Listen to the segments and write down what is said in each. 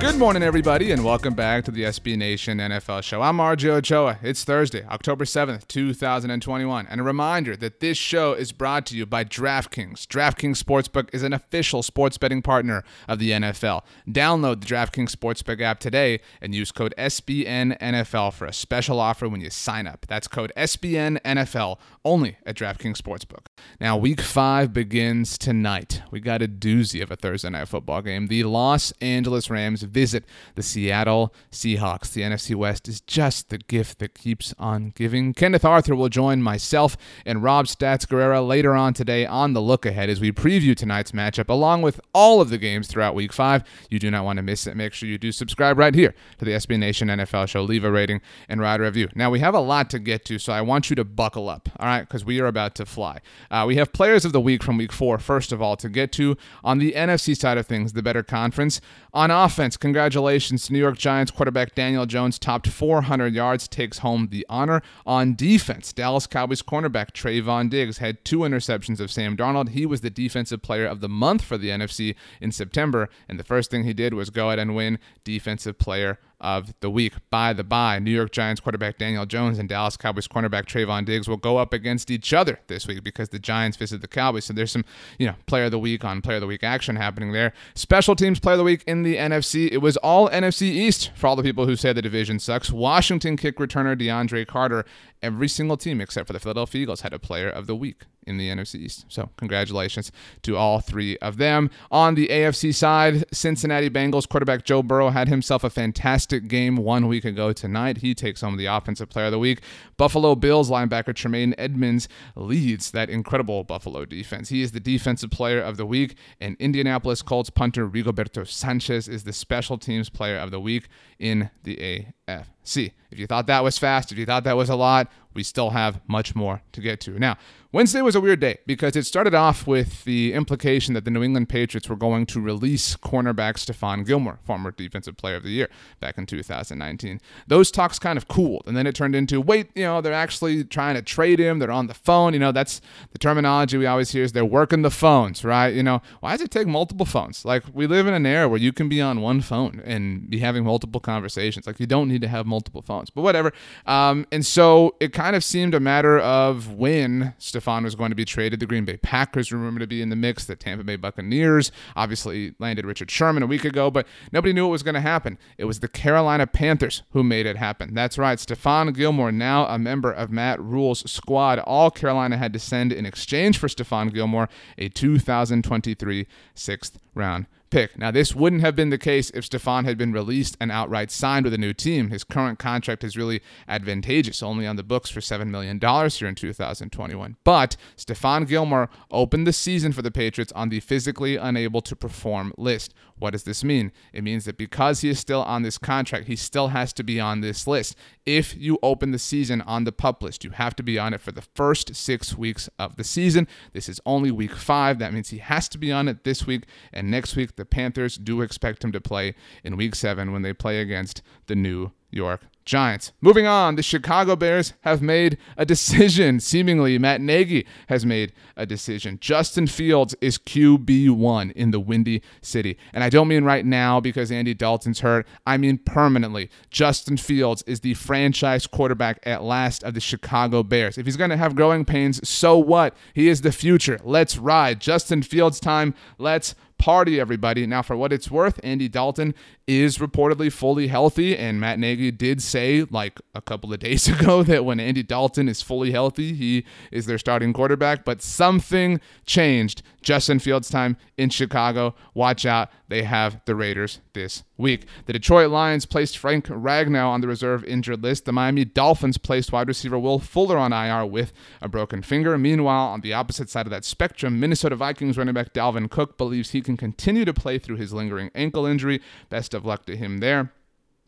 Good morning, everybody, and welcome back to the SB Nation NFL show. I'm RJ Ochoa. It's Thursday, October 7th, 2021. And a reminder that this show is brought to you by DraftKings. DraftKings Sportsbook is an official sports betting partner of the NFL. Download the DraftKings Sportsbook app today and use code SBNNFL for a special offer when you sign up. That's code SBNNFL only at DraftKings Sportsbook. Now, week five begins tonight. We got a doozy of a Thursday night football game. The Los Angeles Rams visit the Seattle Seahawks. The NFC West is just the gift that keeps on giving. Kenneth Arthur will join myself and Rob Stats Guerrera later on today on the look ahead as we preview tonight's matchup along with all of the games throughout week five. You do not want to miss it. Make sure you do subscribe right here to the SB Nation NFL show. Leave a rating and write a review. Now, we have a lot to get to, so I want you to buckle up, all right, because we are about to fly. Uh, we have players of the week from week four, first of all, to get to on the NFC side of things, the better conference. On offense, congratulations. New York Giants quarterback Daniel Jones topped 400 yards, takes home the honor. On defense, Dallas Cowboys cornerback Trevon Diggs had two interceptions of Sam Darnold. He was the defensive player of the month for the NFC in September, and the first thing he did was go ahead and win defensive player of the week. By the by, New York Giants quarterback Daniel Jones and Dallas Cowboys cornerback Trevon Diggs will go up against each other this week because the Giants visit the Cowboys. So there's some, you know, player of the week on player of the week action happening there. Special teams player of the week in the NFC. It was all NFC East for all the people who say the division sucks. Washington kick returner DeAndre Carter. Every single team except for the Philadelphia Eagles had a player of the week in the NFC East. So, congratulations to all three of them. On the AFC side, Cincinnati Bengals quarterback Joe Burrow had himself a fantastic game one week ago tonight. He takes home the Offensive Player of the Week. Buffalo Bills linebacker Tremaine Edmunds leads that incredible Buffalo defense. He is the Defensive Player of the Week, and Indianapolis Colts punter Rigoberto Sanchez is the Special Teams Player of the Week in the AFC. If you thought that was fast, if you thought that was a lot, we still have much more to get to. Now, Wednesday was a weird day because it started off with the implication that the New England Patriots were going to release cornerback Stephon Gilmore, former Defensive Player of the Year back in 2019. Those talks kind of cooled, and then it turned into wait, you know, they're actually trying to trade him. They're on the phone. You know, that's the terminology we always hear is they're working the phones, right? You know, why does it take multiple phones? Like we live in an era where you can be on one phone and be having multiple conversations. Like you don't need to have multiple phones, but whatever. Um, and so it kind of seemed a matter of when. Stephon was going to be traded. The Green Bay Packers were rumored to be in the mix. The Tampa Bay Buccaneers obviously landed Richard Sherman a week ago, but nobody knew what was going to happen. It was the Carolina Panthers who made it happen. That's right. Stephon Gilmore, now a member of Matt Rhule's squad. All Carolina had to send in exchange for Stephon Gilmore a 2023 sixth round pick. Now, this wouldn't have been the case if Stephon had been released and outright signed with a new team. His current contract is really advantageous, only on the books for $7 million here in 2021. But Stephon Gilmore opened the season for the Patriots on the physically unable to perform list. What does this mean? It means that because he is still on this contract, he still has to be on this list. If you open the season on the pup list, you have to be on it for the first six weeks of the season. This is only week five. That means he has to be on it this week and next week. The Panthers do expect him to play in week seven when they play against the New York Giants. Moving on, the Chicago Bears have made a decision. Seemingly, Matt Nagy has made a decision. Justin Fields is QB1 in the Windy City. And I don't mean right now because Andy Dalton's hurt. I mean permanently. Justin Fields is the franchise quarterback at last of the Chicago Bears. If he's going to have growing pains, so what? He is the future. Let's ride. Justin Fields time. Let's party, everybody. Now, for what it's worth, Andy Dalton is reportedly fully healthy, and Matt Nagy did say, like a couple of days ago, that when Andy Dalton is fully healthy, he is their starting quarterback. But something changed. Justin Fields' time in Chicago. Watch out. They have the Raiders this week. The Detroit Lions placed Frank Ragnow on the reserve injured list. The Miami Dolphins placed wide receiver Will Fuller on IR with a broken finger. Meanwhile, on the opposite side of that spectrum, Minnesota Vikings running back Dalvin Cook believes he can continue to play through his lingering ankle injury. Best of luck to him there.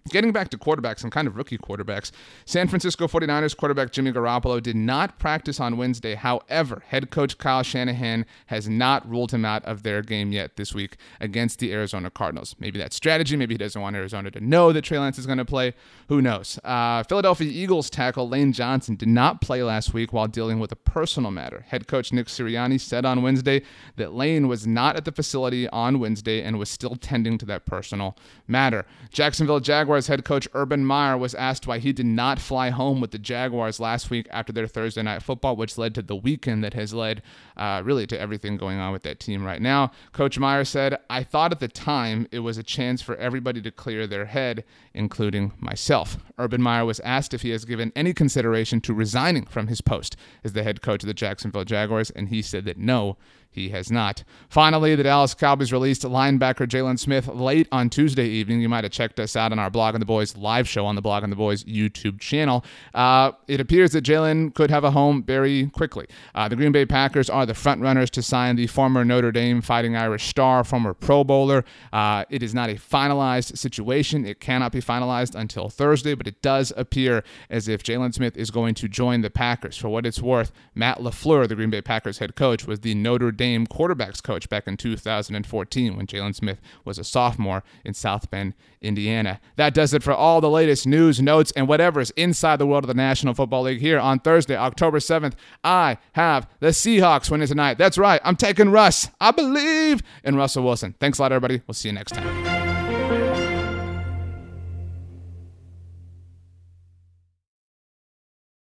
Getting back to quarterbacks and kind of rookie quarterbacks, San Francisco 49ers quarterback Jimmy Garoppolo did not practice on Wednesday. However, head coach Kyle Shanahan has not ruled him out of their game yet this week against the Arizona Cardinals. Maybe that's strategy. Maybe he doesn't want Arizona to know that Trey Lance is going to play. Who knows? Uh, Philadelphia Eagles tackle Lane Johnson did not play last week while dealing with a personal matter. Head coach Nick Sirianni said on Wednesday that Lane was not at the facility on Wednesday and was still tending to that personal matter. Jacksonville Jaguars Jaguars head coach Urban Meyer was asked why he did not fly home with the Jaguars last week after their Thursday night football, which led to the weekend that has led uh, really to everything going on with that team right now. Coach Meyer said, I thought at the time it was a chance for everybody to clear their head, including myself. Urban Meyer was asked if he has given any consideration to resigning from his post as the head coach of the Jacksonville Jaguars, and he said that no, he has not. Finally, the Dallas Cowboys released linebacker Jaylon Smith late on Tuesday evening. You might have checked us out on our Blogging the Boys live show on the Blogging the Boys YouTube channel. Uh, it appears that Jaylon could have a home very quickly. Uh, the Green Bay Packers are the front runners to sign the former Notre Dame Fighting Irish star, former Pro Bowler. Uh, it is not a finalized situation. It cannot be finalized until Thursday, but it does appear as if Jaylon Smith is going to join the Packers. For what it's worth, Matt LaFleur, the Green Bay Packers head coach, was the Notre Dame quarterbacks coach back in 2014 when Jaylon Smith was a sophomore in South Bend, Indiana. That does it for all the latest news, notes, and whatever is inside the world of the National Football League here on Thursday, October 7th. I have the Seahawks winning tonight. That's right. I'm taking Russ. I believe in Russell Wilson. Thanks a lot, everybody. We'll see you next time.